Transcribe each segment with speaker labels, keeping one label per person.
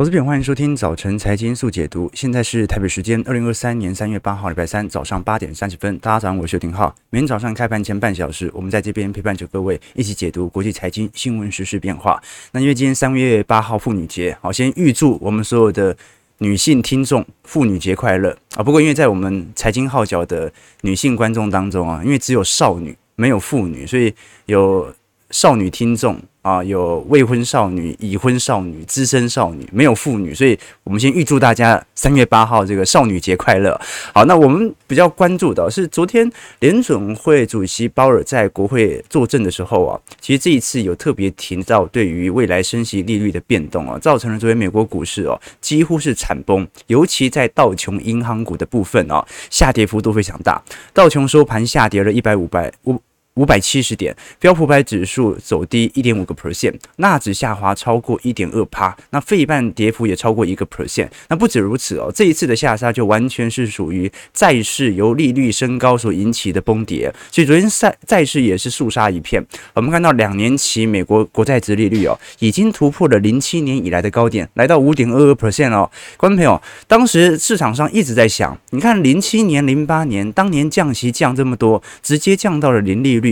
Speaker 1: 投资朋友，欢迎收听早晨财经速解读。现在是台北时间二零二三年三月八号，礼拜三早上八点三十分。大家早上好，我是廷浩。每天早上开盘前半小时，我们在这边陪伴着各位一起解读国际财经新闻、时事变化。那因为今天三月八号妇女节，好，先预祝我们所有的女性听众妇女节快乐啊！不过因为在我们财经号角的女性观众当中啊，因为只有少女没有妇女，所以有少女听众。啊，有未婚少女、已婚少女、资深少女，没有妇女，所以我们先预祝大家三月八号这个少女节快乐。好，那我们比较关注的是昨天联准会主席鲍尔在国会作证的时候啊，其实这一次有特别提到对于未来升息利率的变动啊，造成了昨天美国股市哦几乎是惨崩，尤其在道琼银行股的部分哦，下跌幅度非常大，道琼收盘下跌了一百五百五。五百七十点，标普百指数走低一点五个 percent，纳指下滑超过一点二趴，那费半跌幅也超过一个 percent。那不止如此哦，这一次的下杀就完全是属于债市由利率升高所引起的崩跌，所以昨天债债市也是肃杀一片。我们看到两年期美国国债殖利率哦，已经突破了零七年以来的高点，来到五点二二 percent 哦。观众朋友，当时市场上一直在想，你看零七年、零八年当年降息降这么多，直接降到了零利率。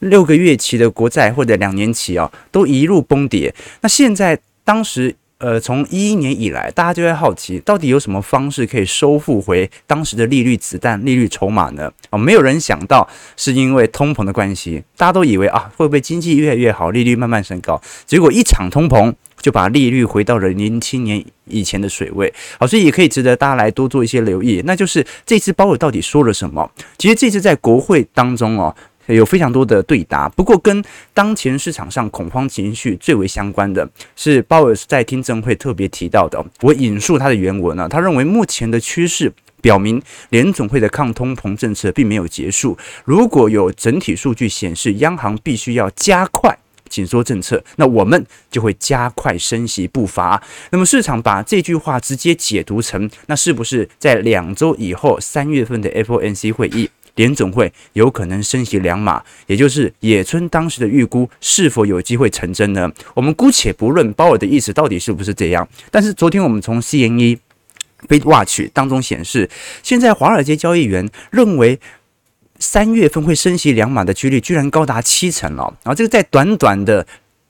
Speaker 1: 六个月期的国债或者两年期啊，都一路崩跌。那现在当时呃，从一一年以来，大家就会好奇，到底有什么方式可以收复回当时的利率子弹、利率筹码呢？啊，没有人想到是因为通膨的关系，大家都以为啊，会不会经济越来越好，利率慢慢升高？结果一场通膨就把利率回到了零七年以前的水位。好，所以也可以值得大家来多做一些留意。那就是这次鲍尔到底说了什么？其实这次在国会当中哦。有非常多的对答，不过跟当前市场上恐慌情绪最为相关的是鲍尔在听证会特别提到的。我引述他的原文啊，他认为目前的趋势表明联总会的抗通膨政策并没有结束。如果有整体数据显示央行必须要加快紧缩政策，那我们就会加快升息步伐。那么市场把这句话直接解读成，那是不是在两周以后三月份的 FOMC 会议？联总会有可能升息两码，也就是野村当时的预估是否有机会成真呢？我们姑且不论鲍尔的意思到底是不是这样，但是昨天我们从 C N E Bid Watch 当中显示，现在华尔街交易员认为三月份会升息两码的几率居然高达七成了，然后这个在短短的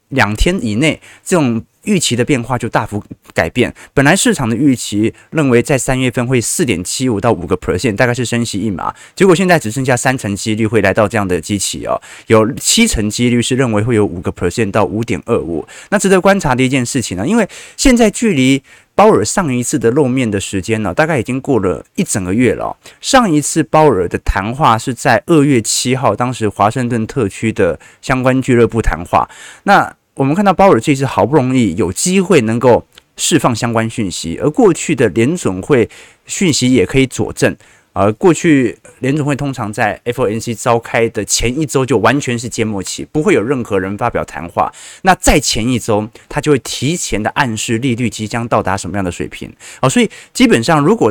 Speaker 1: 两天以内，这种。预期的变化就大幅改变。本来市场的预期认为在三月份会四点七五到五个 percent，大概是升息一码。结果现在只剩下三成几率会来到这样的基期哦，有七成几率是认为会有五个 percent 到五点二五。那值得观察的一件事情呢，因为现在距离鲍尔上一次的露面的时间呢，大概已经过了一整个月了。上一次鲍尔的谈话是在二月七号，当时华盛顿特区的相关俱乐部谈话。那我们看到鲍尔这次好不容易有机会能够释放相关讯息，而过去的联准会讯息也可以佐证。而过去联总会通常在 FOMC 召开的前一周就完全是缄默期，不会有任何人发表谈话。那在前一周，他就会提前的暗示利率即将到达什么样的水平。好，所以基本上如果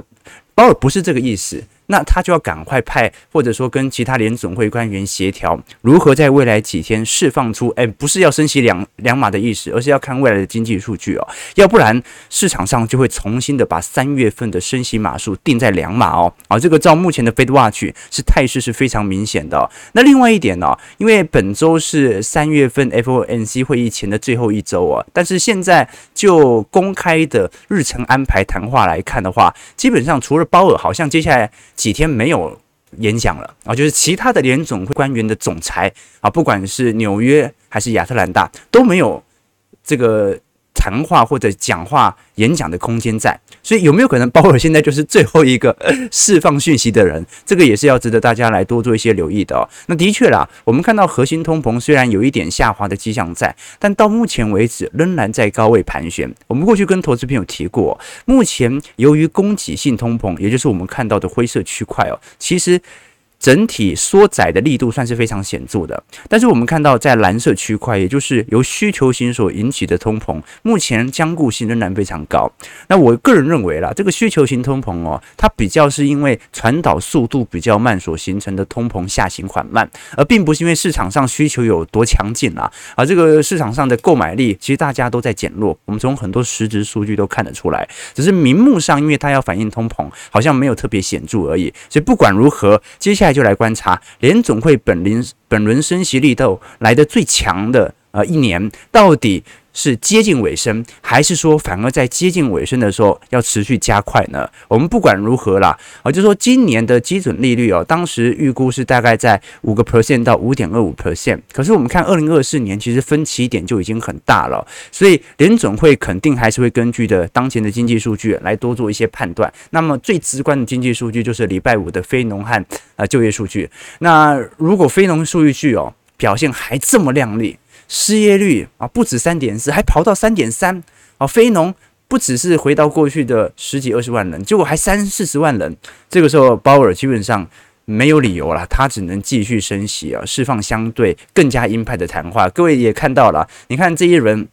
Speaker 1: 鲍尔不是这个意思。那他就要赶快派，或者说跟其他联总会官员协调，如何在未来几天释放出，哎，不是要升息两两码的意思，而是要看未来的经济数据哦，要不然市场上就会重新的把三月份的升息码数定在两码哦，啊，这个照目前的 FedWatch 是态势是非常明显的。那另外一点呢，因为本周是三月份 FOMC 会议前的最后一周啊，但是现在就公开的日程安排谈话来看的话，基本上除了鲍尔，好像接下来。几天没有演讲了啊，就是其他的联总会官员的总裁啊，不管是纽约还是亚特兰大都没有这个。谈话或者讲话演讲的空间在，所以有没有可能鲍尔现在就是最后一个释放讯息的人？这个也是要值得大家来多做一些留意的哦。那的确啦，我们看到核心通膨虽然有一点下滑的迹象在，但到目前为止仍然在高位盘旋。我们过去跟投资朋友提过，目前由于供给性通膨，也就是我们看到的灰色区块哦，其实整体缩窄的力度算是非常显著的。但是我们看到，在蓝色区块，也就是由需求型所引起的通膨，目前僵固性仍然非常高。那我个人认为啦，这个需求型通膨哦，它比较是因为传导速度比较慢所形成的通膨下行缓慢，而并不是因为市场上需求有多强劲啊。而这个市场上的购买力，其实大家都在减弱。我们从很多实质数据都看得出来，只是名目上，因为它要反映通膨，好像没有特别显著而已。所以不管如何，接下来就来观察联总会本轮本轮升息力度来的最强的呃一年到底。是接近尾声，还是说反而在接近尾声的时候要持续加快呢？我们不管如何啦，啊，就说今年的基准利率哦，当时预估是大概在五个 percent 到五点二五 percent，可是我们看二零二四年其实分歧点就已经很大了，所以联总会肯定还是会根据的当前的经济数据来多做一些判断。那么最直观的经济数据就是礼拜五的非农和呃就业数据。那如果非农数据哦表现还这么亮丽。失业率啊，不止三点四，还跑到三点三啊！非农不只是回到过去的十几二十万人，结果还三四十万人。这个时候，鲍尔基本上没有理由了，他只能继续升息啊，释放相对更加鹰派的谈话。各位也看到了，你看这一轮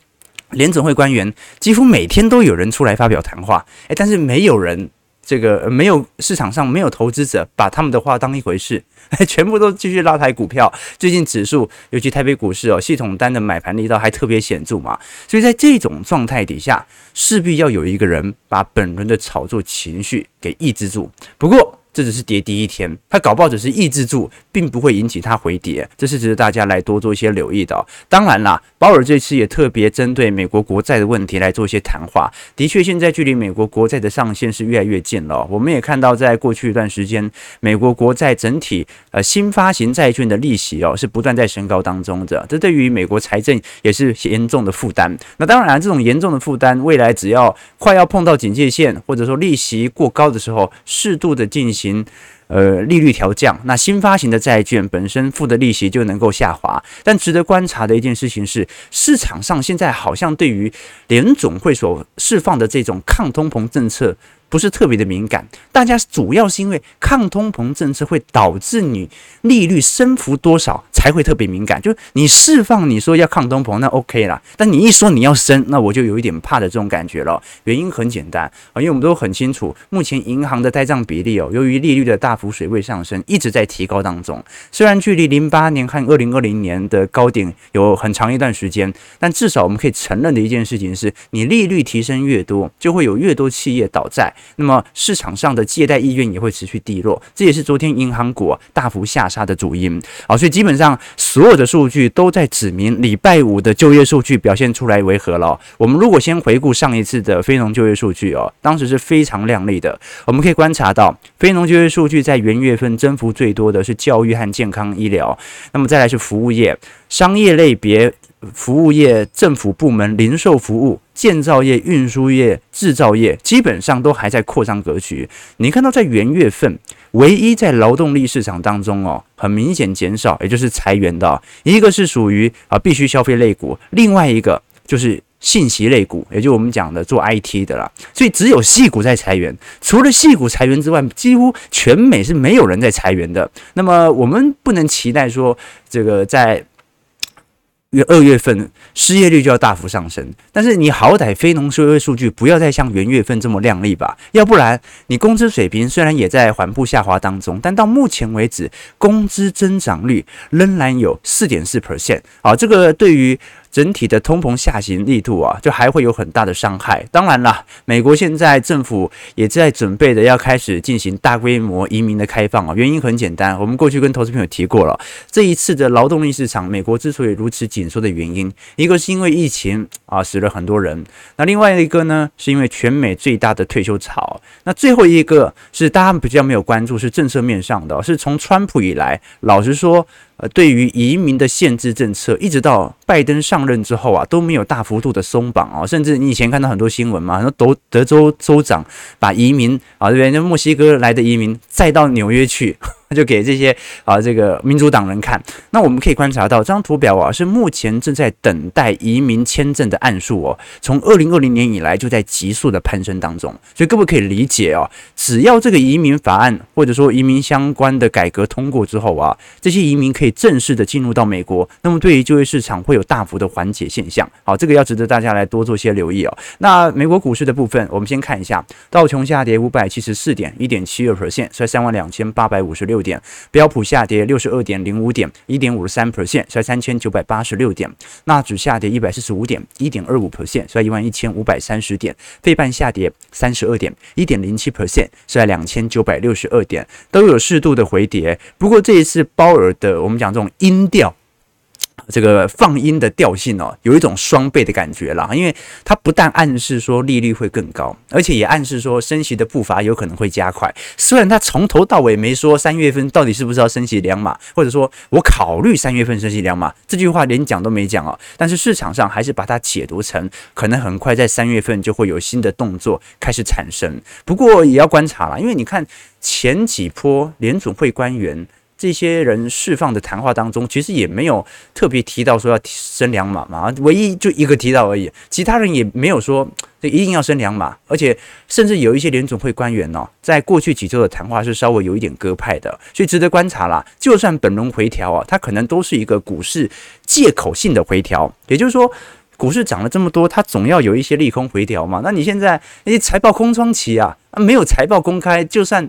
Speaker 1: 联总会官员几乎每天都有人出来发表谈话，诶，但是没有人。这个没有市场上没有投资者把他们的话当一回事，全部都继续拉抬股票。最近指数，尤其台北股市哦，系统单的买盘力道还特别显著嘛。所以在这种状态底下，势必要有一个人把本轮的炒作情绪给抑制住。不过，这只是跌第一天，它搞不好只是抑制住，并不会引起它回跌，这是值得大家来多做一些留意的。当然啦，鲍尔这次也特别针对美国国债的问题来做一些谈话。的确，现在距离美国国债的上限是越来越近了。我们也看到，在过去一段时间，美国国债整体呃新发行债券的利息哦是不断在升高当中的，这对于美国财政也是严重的负担。那当然，这种严重的负担，未来只要快要碰到警戒线，或者说利息过高的时候，适度的进行。行，呃，利率调降，那新发行的债券本身付的利息就能够下滑。但值得观察的一件事情是，市场上现在好像对于联总会所释放的这种抗通膨政策。不是特别的敏感，大家主要是因为抗通膨政策会导致你利率升幅多少才会特别敏感。就是你释放你说要抗通膨，那 OK 啦，但你一说你要升，那我就有一点怕的这种感觉了。原因很简单啊，因为我们都很清楚，目前银行的呆账比例哦，由于利率的大幅水位上升，一直在提高当中。虽然距离零八年和二零二零年的高点有很长一段时间，但至少我们可以承认的一件事情是，你利率提升越多，就会有越多企业倒债。那么市场上的借贷意愿也会持续低落，这也是昨天银行股大幅下杀的主因啊。所以基本上所有的数据都在指明礼拜五的就业数据表现出来为何了。我们如果先回顾上一次的非农就业数据哦，当时是非常亮丽的。我们可以观察到，非农就业数据在元月份增幅最多的是教育和健康医疗，那么再来是服务业、商业类别。服务业、政府部门、零售服务、建造业、运输业、制造业，基本上都还在扩张格局。你看到在元月份，唯一在劳动力市场当中哦，很明显减少，也就是裁员的，一个是属于啊必须消费类股，另外一个就是信息类股，也就我们讲的做 IT 的啦。所以只有细股在裁员，除了细股裁员之外，几乎全美是没有人在裁员的。那么我们不能期待说这个在。月二月份失业率就要大幅上升，但是你好歹非农就业数据不要再像元月份这么亮丽吧，要不然你工资水平虽然也在缓步下滑当中，但到目前为止工资增长率仍然有四点四 percent 啊，这个对于。整体的通膨下行力度啊，就还会有很大的伤害。当然啦，美国现在政府也在准备着要开始进行大规模移民的开放啊。原因很简单，我们过去跟投资朋友提过了，这一次的劳动力市场，美国之所以如此紧缩的原因，一个是因为疫情啊死了很多人，那另外一个呢，是因为全美最大的退休潮。那最后一个是大家比较没有关注，是政策面上的，是从川普以来，老实说。呃，对于移民的限制政策，一直到拜登上任之后啊，都没有大幅度的松绑啊，甚至你以前看到很多新闻嘛，说德德州州长把移民啊，对不对？那墨西哥来的移民再到纽约去，就给这些啊这个民主党人看。那我们可以观察到这张图表啊，是目前正在等待移民签证的案数哦，从二零二零年以来就在急速的攀升当中。所以各位可以理解哦，只要这个移民法案或者说移民相关的改革通过之后啊，这些移民可以正式的进入到美国，那么对于就业市场会有大幅的缓解现象。好，这个要值得大家来多做些留意哦。那美国股市的部分，我们先看一下，道琼下跌五百七十四点，一点七二 percent，在三万两千八百五十六点；标普下跌六十二点零五点，一点五十三 percent，在三千九百八十六点；纳指下跌一百四十五点，一点二五 percent，在一万一千五百三十点；费半下跌三十二点，一点零七 percent，是在两千九百六十二点，都有适度的回跌。不过这一次鲍尔的，我们讲这种音调。这个放音的调性哦，有一种双倍的感觉啦，因为它不但暗示说利率会更高，而且也暗示说升息的步伐有可能会加快。虽然它从头到尾没说三月份到底是不是要升息两码，或者说我考虑三月份升息两码，这句话连讲都没讲哦。但是市场上还是把它解读成可能很快在三月份就会有新的动作开始产生。不过也要观察啦，因为你看前几波联总会官员。这些人释放的谈话当中，其实也没有特别提到说要升两码嘛，唯一就一个提到而已，其他人也没有说这一定要升两码，而且甚至有一些联总会官员哦，在过去几周的谈话是稍微有一点鸽派的，所以值得观察啦。就算本轮回调啊，它可能都是一个股市借口性的回调，也就是说，股市涨了这么多，它总要有一些利空回调嘛。那你现在那些财报空窗期啊，没有财报公开，就算。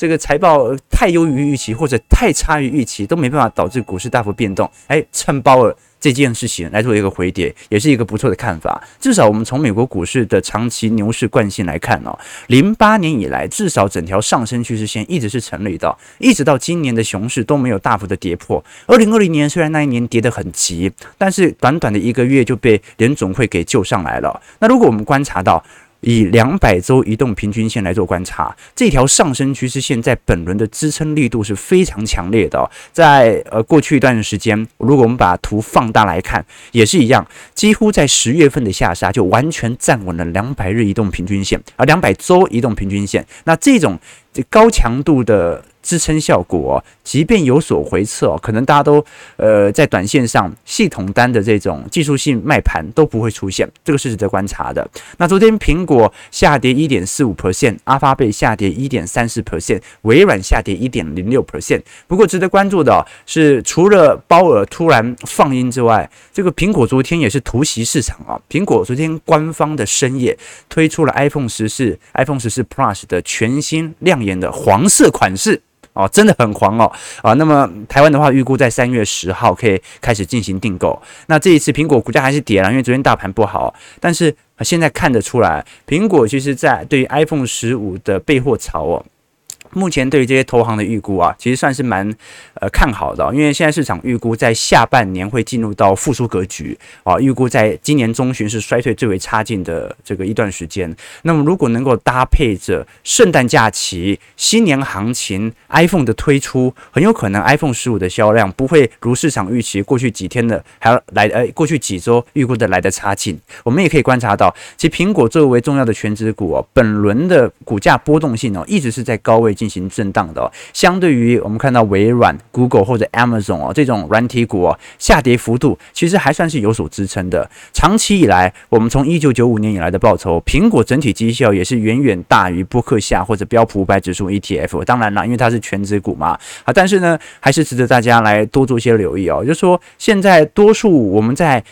Speaker 1: 这个财报太优于预期或者太差于预期，都没办法导致股市大幅变动。哎，趁鲍尔这件事情来做一个回跌，也是一个不错的看法。至少我们从美国股市的长期牛市惯性来看哦，零八年以来，至少整条上升趋势线一直是成立的，一直到今年的熊市都没有大幅的跌破。二零二零年虽然那一年跌得很急，但是短短的一个月就被联总会给救上来了。那如果我们观察到，以两百周移动平均线来做观察，这条上升趋势线在本轮的支撑力度是非常强烈的。在呃过去一段时间，如果我们把图放大来看，也是一样，几乎在十月份的下杀就完全站稳了两百日移动平均线，而两百周移动平均线，那这种这高强度的。支撑效果，即便有所回撤哦，可能大家都呃在短线上系统单的这种技术性卖盘都不会出现，这个是值得观察的。那昨天苹果下跌一点四五 percent，阿发贝下跌一点三四 percent，微软下跌一点零六 percent。不过值得关注的，是，除了鲍尔突然放音之外，这个苹果昨天也是突袭市场啊。苹果昨天官方的深夜推出了 iPhone 十四、iPhone 十四 Plus 的全新亮眼的黄色款式。哦，真的很狂哦啊！那么台湾的话，预估在三月十号可以开始进行订购。那这一次苹果股价还是跌了，因为昨天大盘不好。但是现在看得出来，苹果其实在对于 iPhone 十五的备货潮哦。目前对于这些投行的预估啊，其实算是蛮呃看好的，因为现在市场预估在下半年会进入到复苏格局啊，预估在今年中旬是衰退最为差劲的这个一段时间。那么如果能够搭配着圣诞假期、新年行情、iPhone 的推出，很有可能 iPhone 十五的销量不会如市场预期过去几天的还要来呃过去几周预估的来的差劲。我们也可以观察到，其实苹果作为重要的全职股哦，本轮的股价波动性哦，一直是在高位。进行震荡的哦，相对于我们看到微软、Google 或者 Amazon 哦这种软体股哦，下跌幅度其实还算是有所支撑的。长期以来，我们从一九九五年以来的报酬，苹果整体绩效也是远远大于波克夏或者标普五百指数 ETF。当然了，因为它是权值股嘛，啊，但是呢，还是值得大家来多做一些留意哦。就是说，现在多数我们在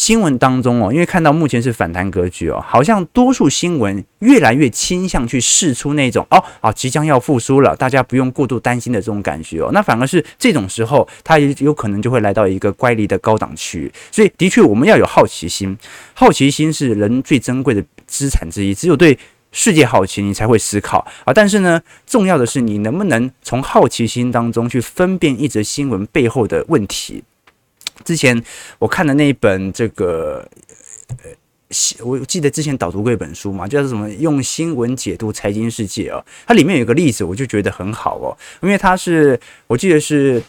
Speaker 1: 新闻当中哦，因为看到目前是反弹格局哦，好像多数新闻越来越倾向去释出那种哦，啊，即将要复苏了，大家不用过度担心的这种感觉哦。那反而是这种时候，它也有可能就会来到一个乖离的高档区。所以，的确我们要有好奇心，好奇心是人最珍贵的资产之一。只有对世界好奇，你才会思考啊。但是呢，重要的是你能不能从好奇心当中去分辨一则新闻背后的问题。之前我看的那一本这个，呃，我记得之前导读过一本书嘛，叫做什么“用新闻解读财经世界”哦，它里面有个例子，我就觉得很好哦，因为它是我记得是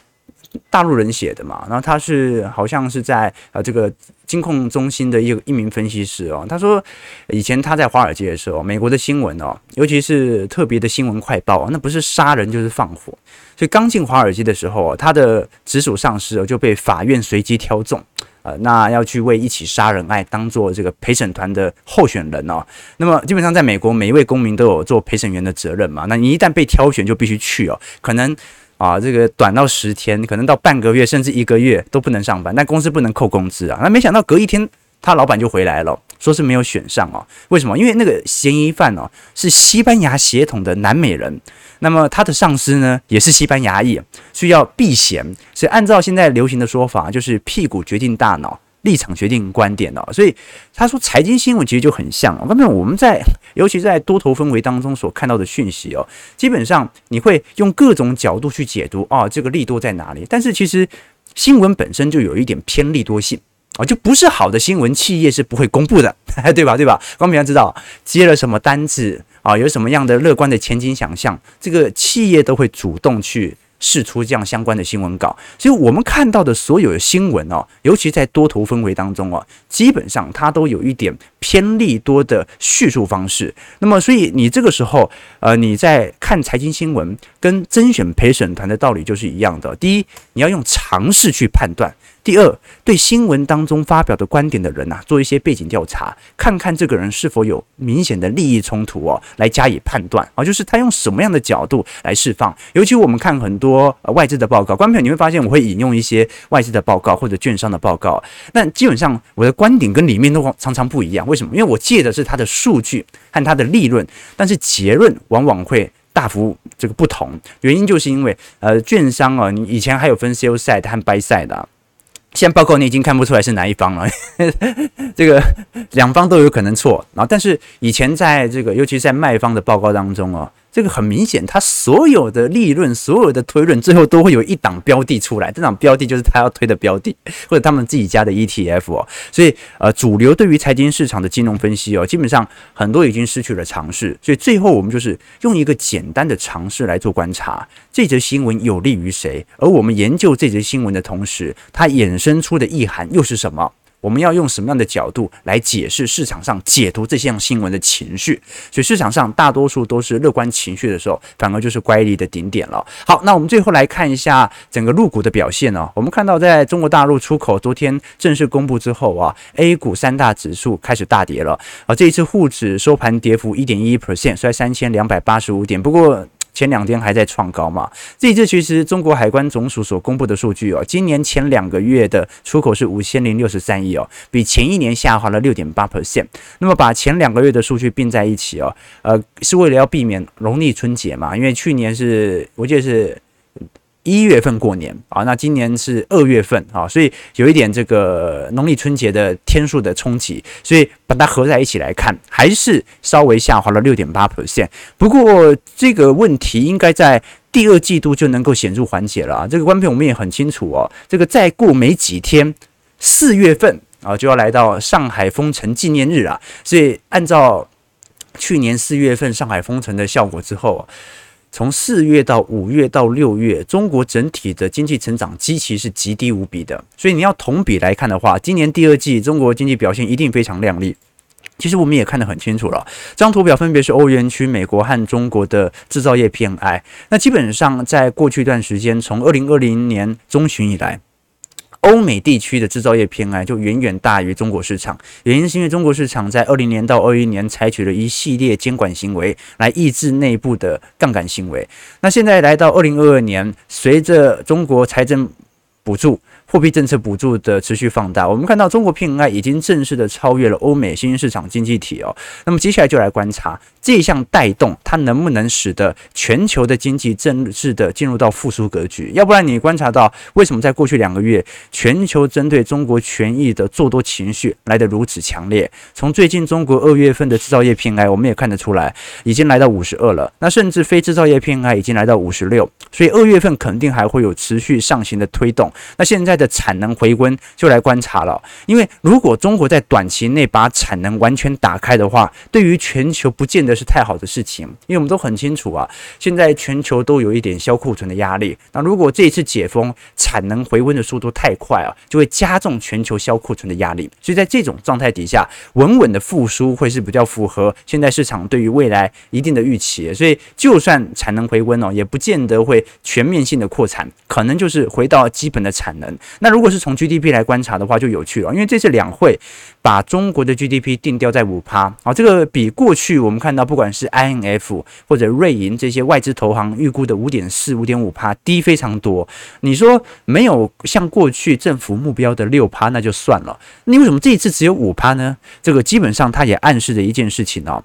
Speaker 1: 大陆人写的嘛，然后他是好像是在呃这个金控中心的一一名分析师哦，他说以前他在华尔街的时候，美国的新闻哦，尤其是特别的新闻快报，那不是杀人就是放火，所以刚进华尔街的时候，他的直属上司就被法院随机挑中。呃，那要去为一起杀人案当做这个陪审团的候选人哦。那么基本上在美国，每一位公民都有做陪审员的责任嘛。那你一旦被挑选，就必须去哦。可能啊，这个短到十天，可能到半个月，甚至一个月都不能上班，但公司不能扣工资啊。那没想到隔一天，他老板就回来了，说是没有选上哦。为什么？因为那个嫌疑犯哦是西班牙血统的南美人。那么他的上司呢，也是西班牙裔，需要避嫌，所以按照现在流行的说法，就是屁股决定大脑，立场决定观点哦。所以他说财经新闻其实就很像，刚才我们在 尤其在多头氛围当中所看到的讯息哦，基本上你会用各种角度去解读哦，这个利多在哪里？但是其实新闻本身就有一点偏利多性啊，就不是好的新闻，企业是不会公布的，对吧？对吧？光平要知道接了什么单子。啊，有什么样的乐观的前景想象，这个企业都会主动去释出这样相关的新闻稿。所以，我们看到的所有的新闻哦，尤其在多头氛围当中哦，基本上它都有一点偏利多的叙述方式。那么，所以你这个时候，呃，你在看财经新闻，跟甄选陪审团的道理就是一样的。第一，你要用常识去判断。第二，对新闻当中发表的观点的人呐、做一些背景调查，看看这个人是否有明显的利益冲突哦，来加以判断啊，就是他用什么样的角度来释放。尤其我们看很多外资的报告，观众朋友你会发现，我会引用一些外资的报告或者券商的报告，那基本上我的观点跟里面都常常不一样。为什么？因为我借的是它的数据和它的利润，但是结论往往会大幅这个不同。原因就是因为呃，券商啊，你以前还有分 sell side 和 buy side 的。现在报告你已经看不出来是哪一方了，这个 两方都有可能错。然后，但是以前在这个，尤其是在卖方的报告当中哦。这个很明显，他所有的利润、所有的推论，最后都会有一档标的出来。这档标的就是他要推的标的，或者他们自己家的 ETF 哦。所以，呃，主流对于财经市场的金融分析哦，基本上很多已经失去了尝试。所以，最后我们就是用一个简单的尝试来做观察：这则新闻有利于谁？而我们研究这则新闻的同时，它衍生出的意涵又是什么？我们要用什么样的角度来解释市场上解读这项新闻的情绪？所以市场上大多数都是乐观情绪的时候，反而就是乖离的顶点了。好，那我们最后来看一下整个入股的表现呢、哦。我们看到，在中国大陆出口昨天正式公布之后啊，A 股三大指数开始大跌了啊。这一次沪指收盘跌幅一点一一 percent，收在三千两百八十五点。不过，前两天还在创高嘛？这一次其实中国海关总署所公布的数据哦，今年前两个月的出口是五千零六十三亿哦，比前一年下滑了六点八 percent。那么把前两个月的数据并在一起哦，呃，是为了要避免农历春节嘛？因为去年是我记得是。一月份过年啊，那今年是二月份啊，所以有一点这个农历春节的天数的冲击，所以把它合在一起来看，还是稍微下滑了六点八 percent。不过这个问题应该在第二季度就能够显著缓解了啊。这个观众我们也很清楚哦，这个再过没几天，四月份啊就要来到上海封城纪念日啊，所以按照去年四月份上海封城的效果之后。从四月到五月到六月，中国整体的经济成长基期是极低无比的，所以你要同比来看的话，今年第二季中国经济表现一定非常亮丽。其实我们也看得很清楚了，这张图表分别是欧元区、美国和中国的制造业 PMI。那基本上在过去一段时间，从二零二零年中旬以来。欧美地区的制造业偏爱就远远大于中国市场，原因是因为中国市场在二零年到二一年采取了一系列监管行为来抑制内部的杠杆行为。那现在来到二零二二年，随着中国财政补助。货币政策补助的持续放大，我们看到中国 PMI 已经正式的超越了欧美新兴市场经济体哦。那么接下来就来观察这项带动，它能不能使得全球的经济正式的进入到复苏格局？要不然你观察到为什么在过去两个月，全球针对中国权益的做多情绪来得如此强烈？从最近中国二月份的制造业 PMI，我们也看得出来，已经来到五十二了。那甚至非制造业 PMI 已经来到五十六，所以二月份肯定还会有持续上行的推动。那现在。的产能回温就来观察了。因为如果中国在短期内把产能完全打开的话，对于全球不见得是太好的事情。因为我们都很清楚啊，现在全球都有一点销库存的压力。那如果这一次解封，产能回温的速度太快啊，就会加重全球销库存的压力。所以在这种状态底下，稳稳的复苏会是比较符合现在市场对于未来一定的预期。所以就算产能回温哦，也不见得会全面性的扩产，可能就是回到基本的产能。那如果是从 GDP 来观察的话，就有趣了，因为这次两会把中国的 GDP 定调在五趴啊，这个比过去我们看到不管是 INF 或者瑞银这些外资投行预估的五点四、五点五趴低非常多。你说没有像过去政府目标的六趴，那就算了。你为什么这一次只有五趴呢？这个基本上它也暗示着一件事情哦。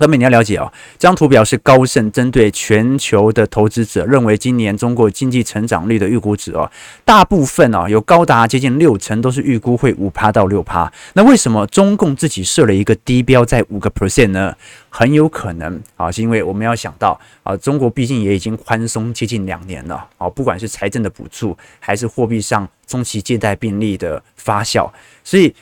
Speaker 1: 那么你要了解哦，这张图表是高盛针对全球的投资者认为今年中国经济成长率的预估值哦，大部分哦有高达接近六成都是预估会五趴到六趴。那为什么中共自己设了一个低标在五个 percent 呢？很有可能啊，是因为我们要想到啊，中国毕竟也已经宽松接近两年了啊，不管是财政的补助还是货币上中期借贷便利的发酵，所以。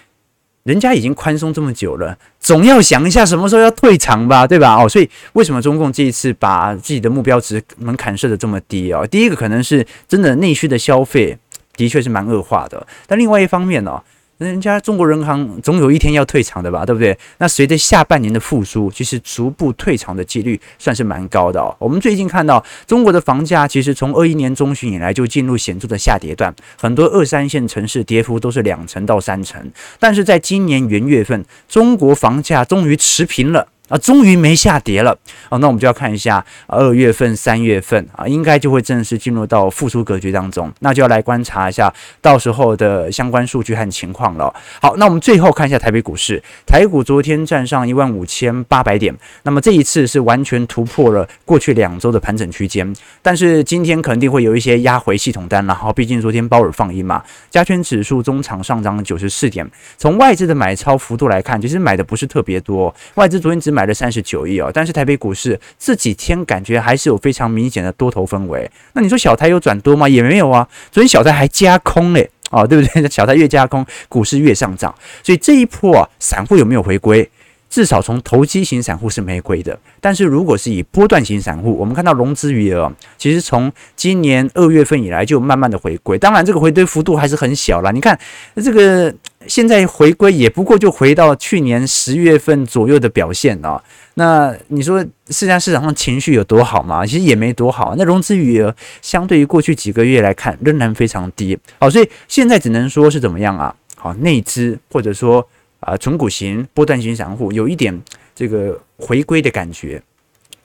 Speaker 1: 人家已经宽松这么久了，总要想一下什么时候要退场吧，对吧？哦，所以为什么中共这一次把自己的目标值门槛设的这么低啊？第一个可能是真的内需的消费的确是蛮恶化的，但另外一方面呢？人家中国人行总有一天要退场的吧，对不对？那随着下半年的复苏，其实逐步退场的几率算是蛮高的哦。我们最近看到中国的房价，其实从二一年中旬以来就进入显著的下跌段，很多二三线城市跌幅都是两成到三成。但是在今年元月份，中国房价终于持平了。啊，终于没下跌了哦，那我们就要看一下二月份、三月份啊，应该就会正式进入到复苏格局当中，那就要来观察一下到时候的相关数据和情况了。好，那我们最后看一下台北股市，台股昨天站上一万五千八百点，那么这一次是完全突破了过去两周的盘整区间，但是今天肯定会有一些压回系统单了，好，毕竟昨天鲍尔放一嘛，加权指数中场上涨了九十四点，从外资的买超幅度来看，其实买的不是特别多，外资昨天只买了三十九亿哦，但是台北股市这几天感觉还是有非常明显的多头氛围。那你说小台有转多吗？也没有啊。昨天小台还加空嘞，哦，对不对？小台越加空，股市越上涨。所以这一波啊，散户有没有回归？至少从投机型散户是没亏的，但是如果是以波段型散户，我们看到融资余额其实从今年二月份以来就慢慢的回归，当然这个回归幅度还是很小了。你看这个现在回归也不过就回到去年十月份左右的表现啊。那你说现在市场上情绪有多好吗？其实也没多好。那融资余额相对于过去几个月来看仍然非常低，好，所以现在只能说是怎么样啊？好，内资或者说。啊，纯股型波段型散户有一点这个回归的感觉，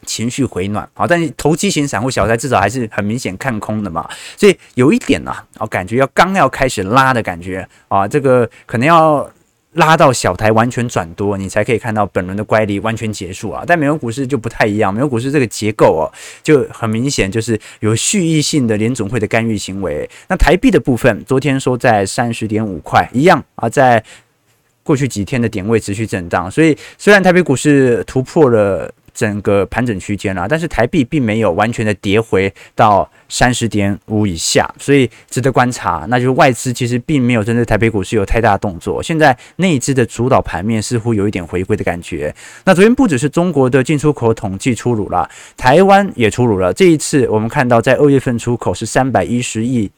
Speaker 1: 情绪回暖啊，但是投机型散户小台至少还是很明显看空的嘛，所以有一点呐，啊，感觉要刚要开始拉的感觉啊，这个可能要拉到小台完全转多，你才可以看到本轮的乖离完全结束啊。但美国股市就不太一样，美国股市这个结构哦，就很明显就是有蓄意性的联总会的干预行为。那台币的部分，昨天说在三十点五块一样啊，在。过去几天的点位持续震荡，所以虽然台北股市突破了整个盘整区间了，但是台币并没有完全的跌回到三十点五以下，所以值得观察。那就是外资其实并没有针对台北股市有太大动作，现在内资的主导盘面似乎有一点回归的感觉。那昨天不只是中国的进出口统计出炉了，台湾也出炉了。这一次我们看到在二月份出口是三百一十亿。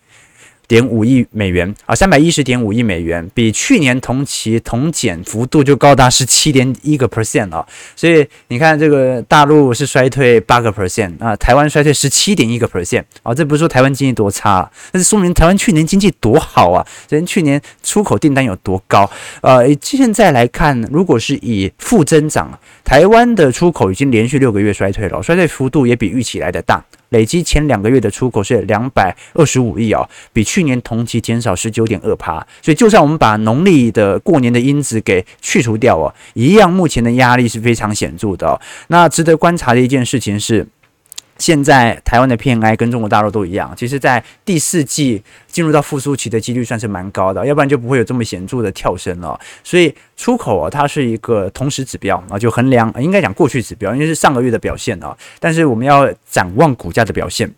Speaker 1: 点五亿美元啊，三百一十点五亿美元，比去年同期同减幅度就高达十七点一个 percent 啊，所以你看这个大陆是衰退八个 percent 啊，台湾衰退十七点一个 percent 啊，这不是说台湾经济多差，那是说明台湾去年经济多好啊，人去年出口订单有多高，呃，现在来看，如果是以负增长，台湾的出口已经连续六个月衰退了，衰退幅度也比预期来的大。累积前两个月的出口是两百二十五亿哦，比去年同期减少十九点二趴。所以，就算我们把农历的过年的因子给去除掉哦，一样目前的压力是非常显著的。那值得观察的一件事情是。现在台湾的 PMI 跟中国大陆都一样，其实，在第四季进入到复苏期的几率算是蛮高的，要不然就不会有这么显著的跳升了。所以出口啊，它是一个同时指标啊，就衡量应该讲过去指标，因为是上个月的表现啊。但是我们要展望股价的表现。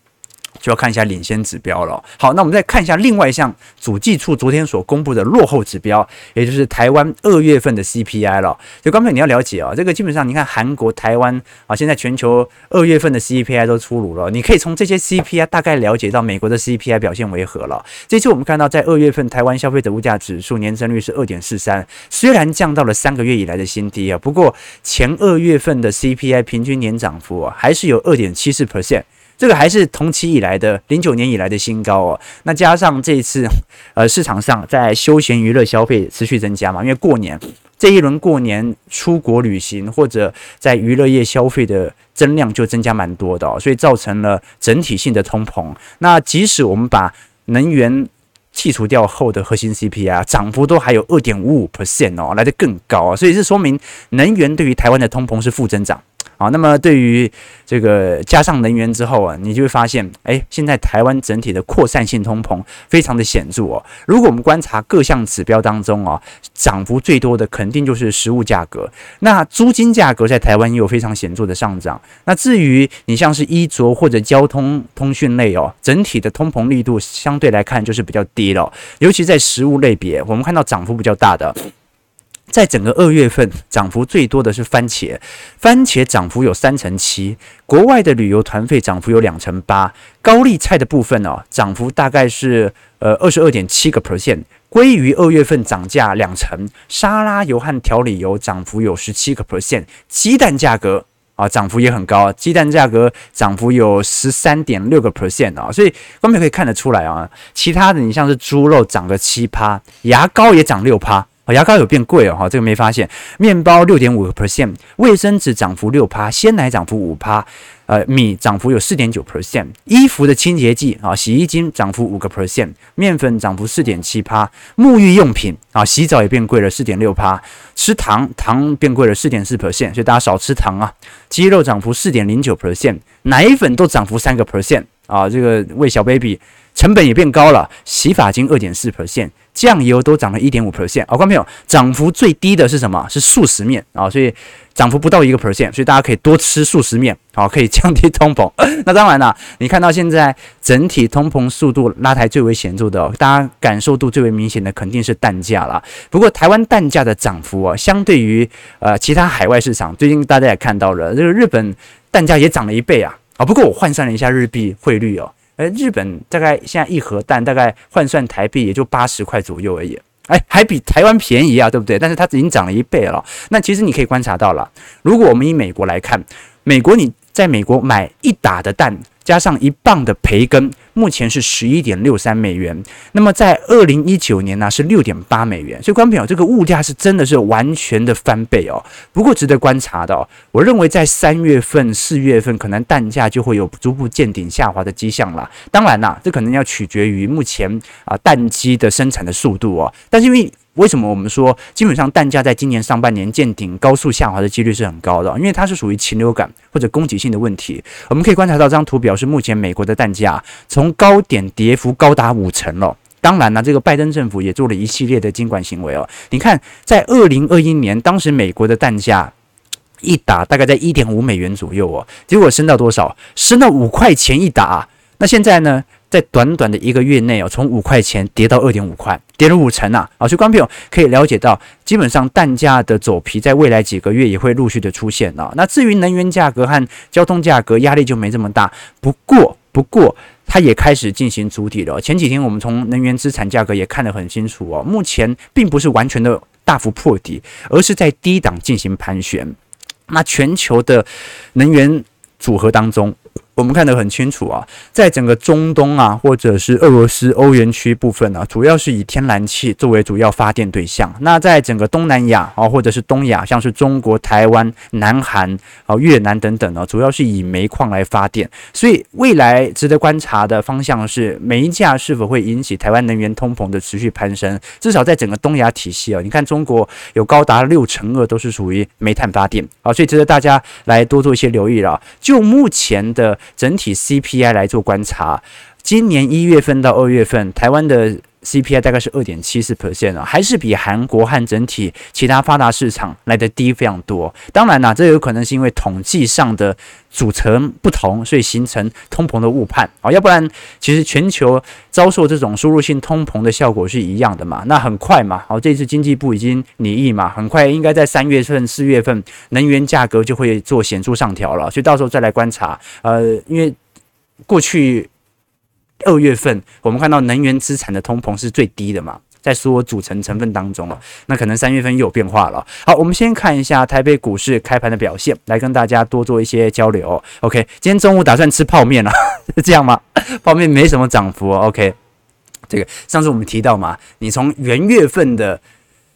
Speaker 1: 就要看一下领先指标了。好，那我们再看一下另外一项主计处昨天所公布的落后指标，也就是台湾二月份的 CPI 了。就刚才你要了解啊，这个基本上你看韩国、台湾啊，现在全球二月份的 CPI 都出炉了，你可以从这些 CPI 大概了解到美国的 CPI 表现为何了。这次我们看到在二月份台湾消费者物价指数年增率是二点四三，虽然降到了三个月以来的新低啊，不过前二月份的 CPI 平均年涨幅啊还是有二点七四 percent。这个还是同期以来的零九年以来的新高哦。那加上这一次，呃，市场上在休闲娱乐消费持续增加嘛，因为过年这一轮过年出国旅行或者在娱乐业消费的增量就增加蛮多的哦，所以造成了整体性的通膨。那即使我们把能源剔除掉后的核心 CPI 涨幅都还有二点五五 percent 哦，来得更高啊，所以这说明能源对于台湾的通膨是负增长。好，那么对于这个加上能源之后啊，你就会发现，哎，现在台湾整体的扩散性通膨非常的显著哦。如果我们观察各项指标当中啊，涨幅最多的肯定就是食物价格。那租金价格在台湾也有非常显著的上涨。那至于你像是衣着或者交通通讯类哦，整体的通膨力度相对来看就是比较低了。尤其在食物类别，我们看到涨幅比较大的。在整个二月份，涨幅最多的是番茄，番茄涨幅有三成七。国外的旅游团费涨幅有两成八。高丽菜的部分哦，涨幅大概是呃二十二点七个 percent。鲑鱼二月份涨价两成，沙拉油和调理油涨幅有十七个 percent。鸡蛋价格啊，涨幅也很高，鸡蛋价格涨幅有十三点六个 percent 啊。所以光明可以看得出来啊，其他的你像是猪肉涨个七趴，牙膏也涨六趴。牙膏有变贵哦，哈，这个没发现。面包六点五个 percent，卫生纸涨幅六趴，鲜奶涨幅五趴，呃，米涨幅有四点九 percent，衣服的清洁剂啊，洗衣精涨幅五个 percent，面粉涨幅四点七趴，沐浴用品啊，洗澡也变贵了四点六趴，吃糖糖变贵了四点四 percent，所以大家少吃糖啊。鸡肉涨幅四点零九 percent，奶粉都涨幅三个 percent 啊，这个喂小 baby。成本也变高了，洗发精二点四 percent，酱油都涨了一点五 percent。好，观众朋友，涨幅最低的是什么？是速食面啊，所以涨幅不到一个 percent，所以大家可以多吃速食面，好，可以降低通膨。那当然了，你看到现在整体通膨速度拉抬最为显著的，大家感受度最为明显的肯定是蛋价了。不过台湾蛋价的涨幅啊，相对于呃其他海外市场，最近大家也看到了，这个日本蛋价也涨了一倍啊。啊，不过我换算了一下日币汇率哦。而日本大概现在一盒蛋大概换算台币也就八十块左右而已，哎，还比台湾便宜啊，对不对？但是它已经涨了一倍了。那其实你可以观察到了，如果我们以美国来看，美国你在美国买一打的蛋。加上一磅的培根，目前是十一点六三美元。那么在二零一九年呢，是六点八美元。所以，观众朋友，这个物价是真的是完全的翻倍哦。不过，值得观察的哦，我认为在三月份、四月份，可能蛋价就会有逐步见顶下滑的迹象了。当然啦，这可能要取决于目前啊蛋鸡的生产的速度哦。但是因为为什么我们说基本上蛋价在今年上半年见顶高速下滑的几率是很高的？因为它是属于禽流感或者供给性的问题。我们可以观察到这张图表是目前美国的蛋价从高点跌幅高达五成了。当然了，这个拜登政府也做了一系列的监管行为哦。你看，在二零二一年，当时美国的蛋价一打大概在一点五美元左右哦，结果升到多少？升到五块钱一打。那现在呢？在短短的一个月内哦，从五块钱跌到二点五块，跌了五成啊！啊，所以观众朋友可以了解到，基本上蛋价的走皮，在未来几个月也会陆续的出现啊。那至于能源价格和交通价格，压力就没这么大。不过，不过它也开始进行筑底了。前几天我们从能源资产价格也看得很清楚哦，目前并不是完全的大幅破底，而是在低档进行盘旋。那全球的能源组合当中，我们看得很清楚啊，在整个中东啊，或者是俄罗斯欧元区部分呢，主要是以天然气作为主要发电对象。那在整个东南亚啊，或者是东亚，像是中国、台湾、南韩啊、越南等等呢，主要是以煤矿来发电。所以未来值得观察的方向是，煤价是否会引起台湾能源通膨的持续攀升？至少在整个东亚体系啊，你看中国有高达六成二都是属于煤炭发电啊，所以值得大家来多做一些留意了。就目前的整体 CPI 来做观察，今年一月份到二月份，台湾的 CPI 大概是二点七四 percent 啊，还是比韩国和整体其他发达市场来的低非常多。当然啦，这有可能是因为统计上的组成不同，所以形成通膨的误判啊。要不然，其实全球遭受这种输入性通膨的效果是一样的嘛。那很快嘛，好，这次经济部已经拟议嘛，很快应该在三月份、四月份，能源价格就会做显著上调了。所以到时候再来观察。呃，因为过去。二月份，我们看到能源资产的通膨是最低的嘛，在所有组成成分当中，那可能三月份又有变化了。好，我们先看一下台北股市开盘的表现，来跟大家多做一些交流。OK，今天中午打算吃泡面了，是这样吗？泡面没什么涨幅。OK，这个上次我们提到嘛，你从元月份的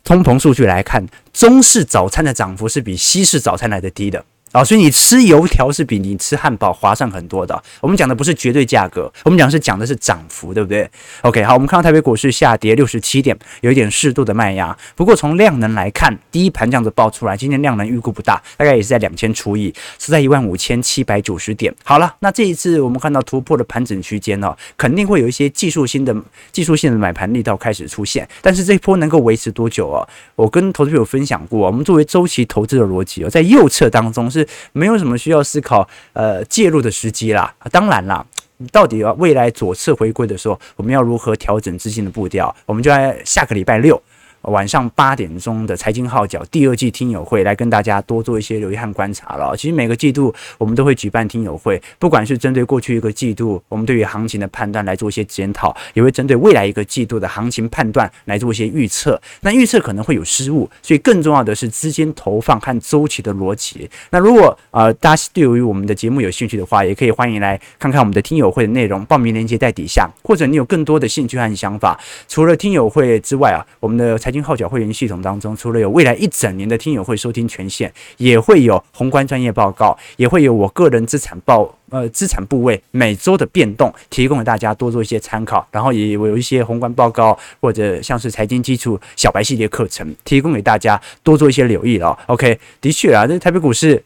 Speaker 1: 通膨数据来看，中式早餐的涨幅是比西式早餐来的低的。啊、哦，所以你吃油条是比你吃汉堡划算很多的。我们讲的不是绝对价格，我们讲的是讲的是涨幅，对不对？OK，好，我们看到台北股市下跌六十七点，有一点适度的卖压。不过从量能来看，第一盘这样子爆出来，今天量能预估不大，大概也是在两千除以，是在一万五千七百九十点。好了，那这一次我们看到突破的盘整区间哦，肯定会有一些技术性的技术性的买盘力道开始出现。但是这一波能够维持多久哦？我跟投资朋友分享过，我们作为周期投资的逻辑哦，在右侧当中是。是没有什么需要思考呃介入的时机啦。当然啦，到底要未来左侧回归的时候，我们要如何调整资金的步调？我们就在下个礼拜六。晚上八点钟的财经号角第二季听友会，来跟大家多做一些留意和观察了。其实每个季度我们都会举办听友会，不管是针对过去一个季度我们对于行情的判断来做一些检讨，也会针对未来一个季度的行情判断来做一些预测。那预测可能会有失误，所以更重要的是资金投放和周期的逻辑。那如果呃大家对于我们的节目有兴趣的话，也可以欢迎来看看我们的听友会的内容，报名链接在底下，或者你有更多的兴趣和想法，除了听友会之外啊，我们的财经号角会员系统当中，除了有未来一整年的听友会收听权限，也会有宏观专业报告，也会有我个人资产报呃资产部位每周的变动，提供给大家多做一些参考。然后也有一些宏观报告或者像是财经基础小白系列课程，提供给大家多做一些留意了。OK，的确啊，这台北股市。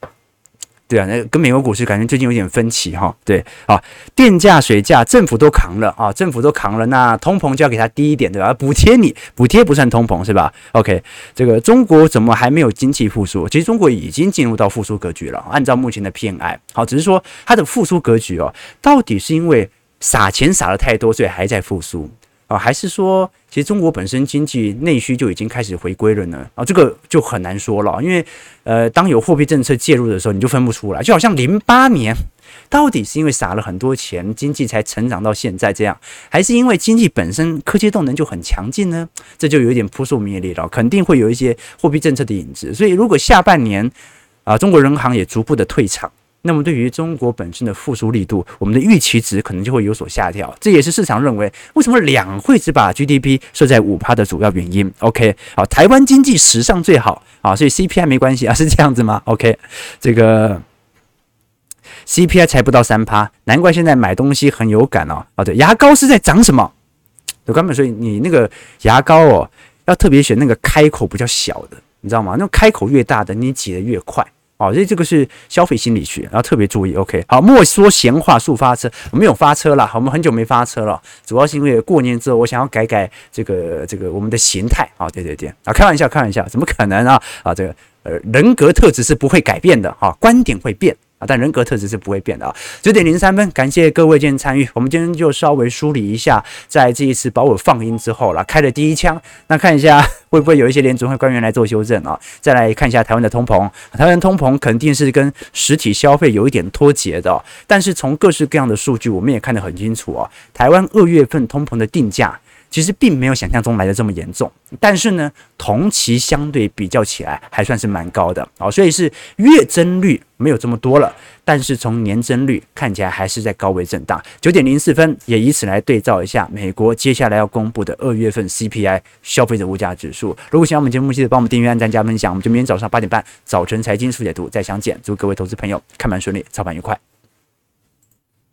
Speaker 1: 对啊，那跟美国股市感觉最近有点分歧哈。对啊，电价、水价，政府都扛了啊，政府都扛了，那通膨就要给它低一点，对吧？补贴你，补贴不算通膨是吧？OK，这个中国怎么还没有经济复苏？其实中国已经进入到复苏格局了，按照目前的 PMI，好，只是说它的复苏格局哦，到底是因为撒钱撒的太多，所以还在复苏？啊，还是说，其实中国本身经济内需就已经开始回归了呢？啊，这个就很难说了，因为呃，当有货币政策介入的时候，你就分不出来。就好像零八年，到底是因为撒了很多钱，经济才成长到现在这样，还是因为经济本身科技动能就很强劲呢？这就有点扑朔迷离了，肯定会有一些货币政策的影子。所以，如果下半年啊，中国人行也逐步的退场。那么对于中国本身的复苏力度，我们的预期值可能就会有所下调，这也是市场认为为什么两会只把 GDP 设在五趴的主要原因。OK，好，台湾经济史上最好啊，所以 CPI 没关系啊，是这样子吗？OK，这个 CPI 才不到三趴，难怪现在买东西很有感哦。哦，对，牙膏是在涨什么？有根本所以你那个牙膏哦，要特别选那个开口比较小的，你知道吗？那开口越大的，你挤得越快。哦，所以这个是消费心理学，然后特别注意。OK，好，莫说闲话，速发车，我们有发车了，我们很久没发车了，主要是因为过年之后，我想要改改这个这个我们的形态。啊，对对对，啊，开玩笑，开玩笑，怎么可能啊？啊，这个呃人格特质是不会改变的，哈，观点会变。但人格特质是不会变的啊！九点零三分，感谢各位今天参与。我们今天就稍微梳理一下，在这一次保我放鹰之后了，开了第一枪。那看一下会不会有一些联准会官员来做修正啊？再来看一下台湾的通膨，台湾通膨肯定是跟实体消费有一点脱节的。但是从各式各样的数据，我们也看得很清楚啊。台湾二月份通膨的定价。其实并没有想象中来的这么严重，但是呢，同期相对比较起来还算是蛮高的哦，所以是月增率没有这么多了，但是从年增率看起来还是在高位震荡。九点零四分，也以此来对照一下美国接下来要公布的二月份 CPI 消费者物价指数。如果喜欢我们节目，记得帮我们订阅、按赞、加分享。我们就明天早上八点半早晨财经速解读再相见。祝各位投资朋友看盘顺利，操盘愉快。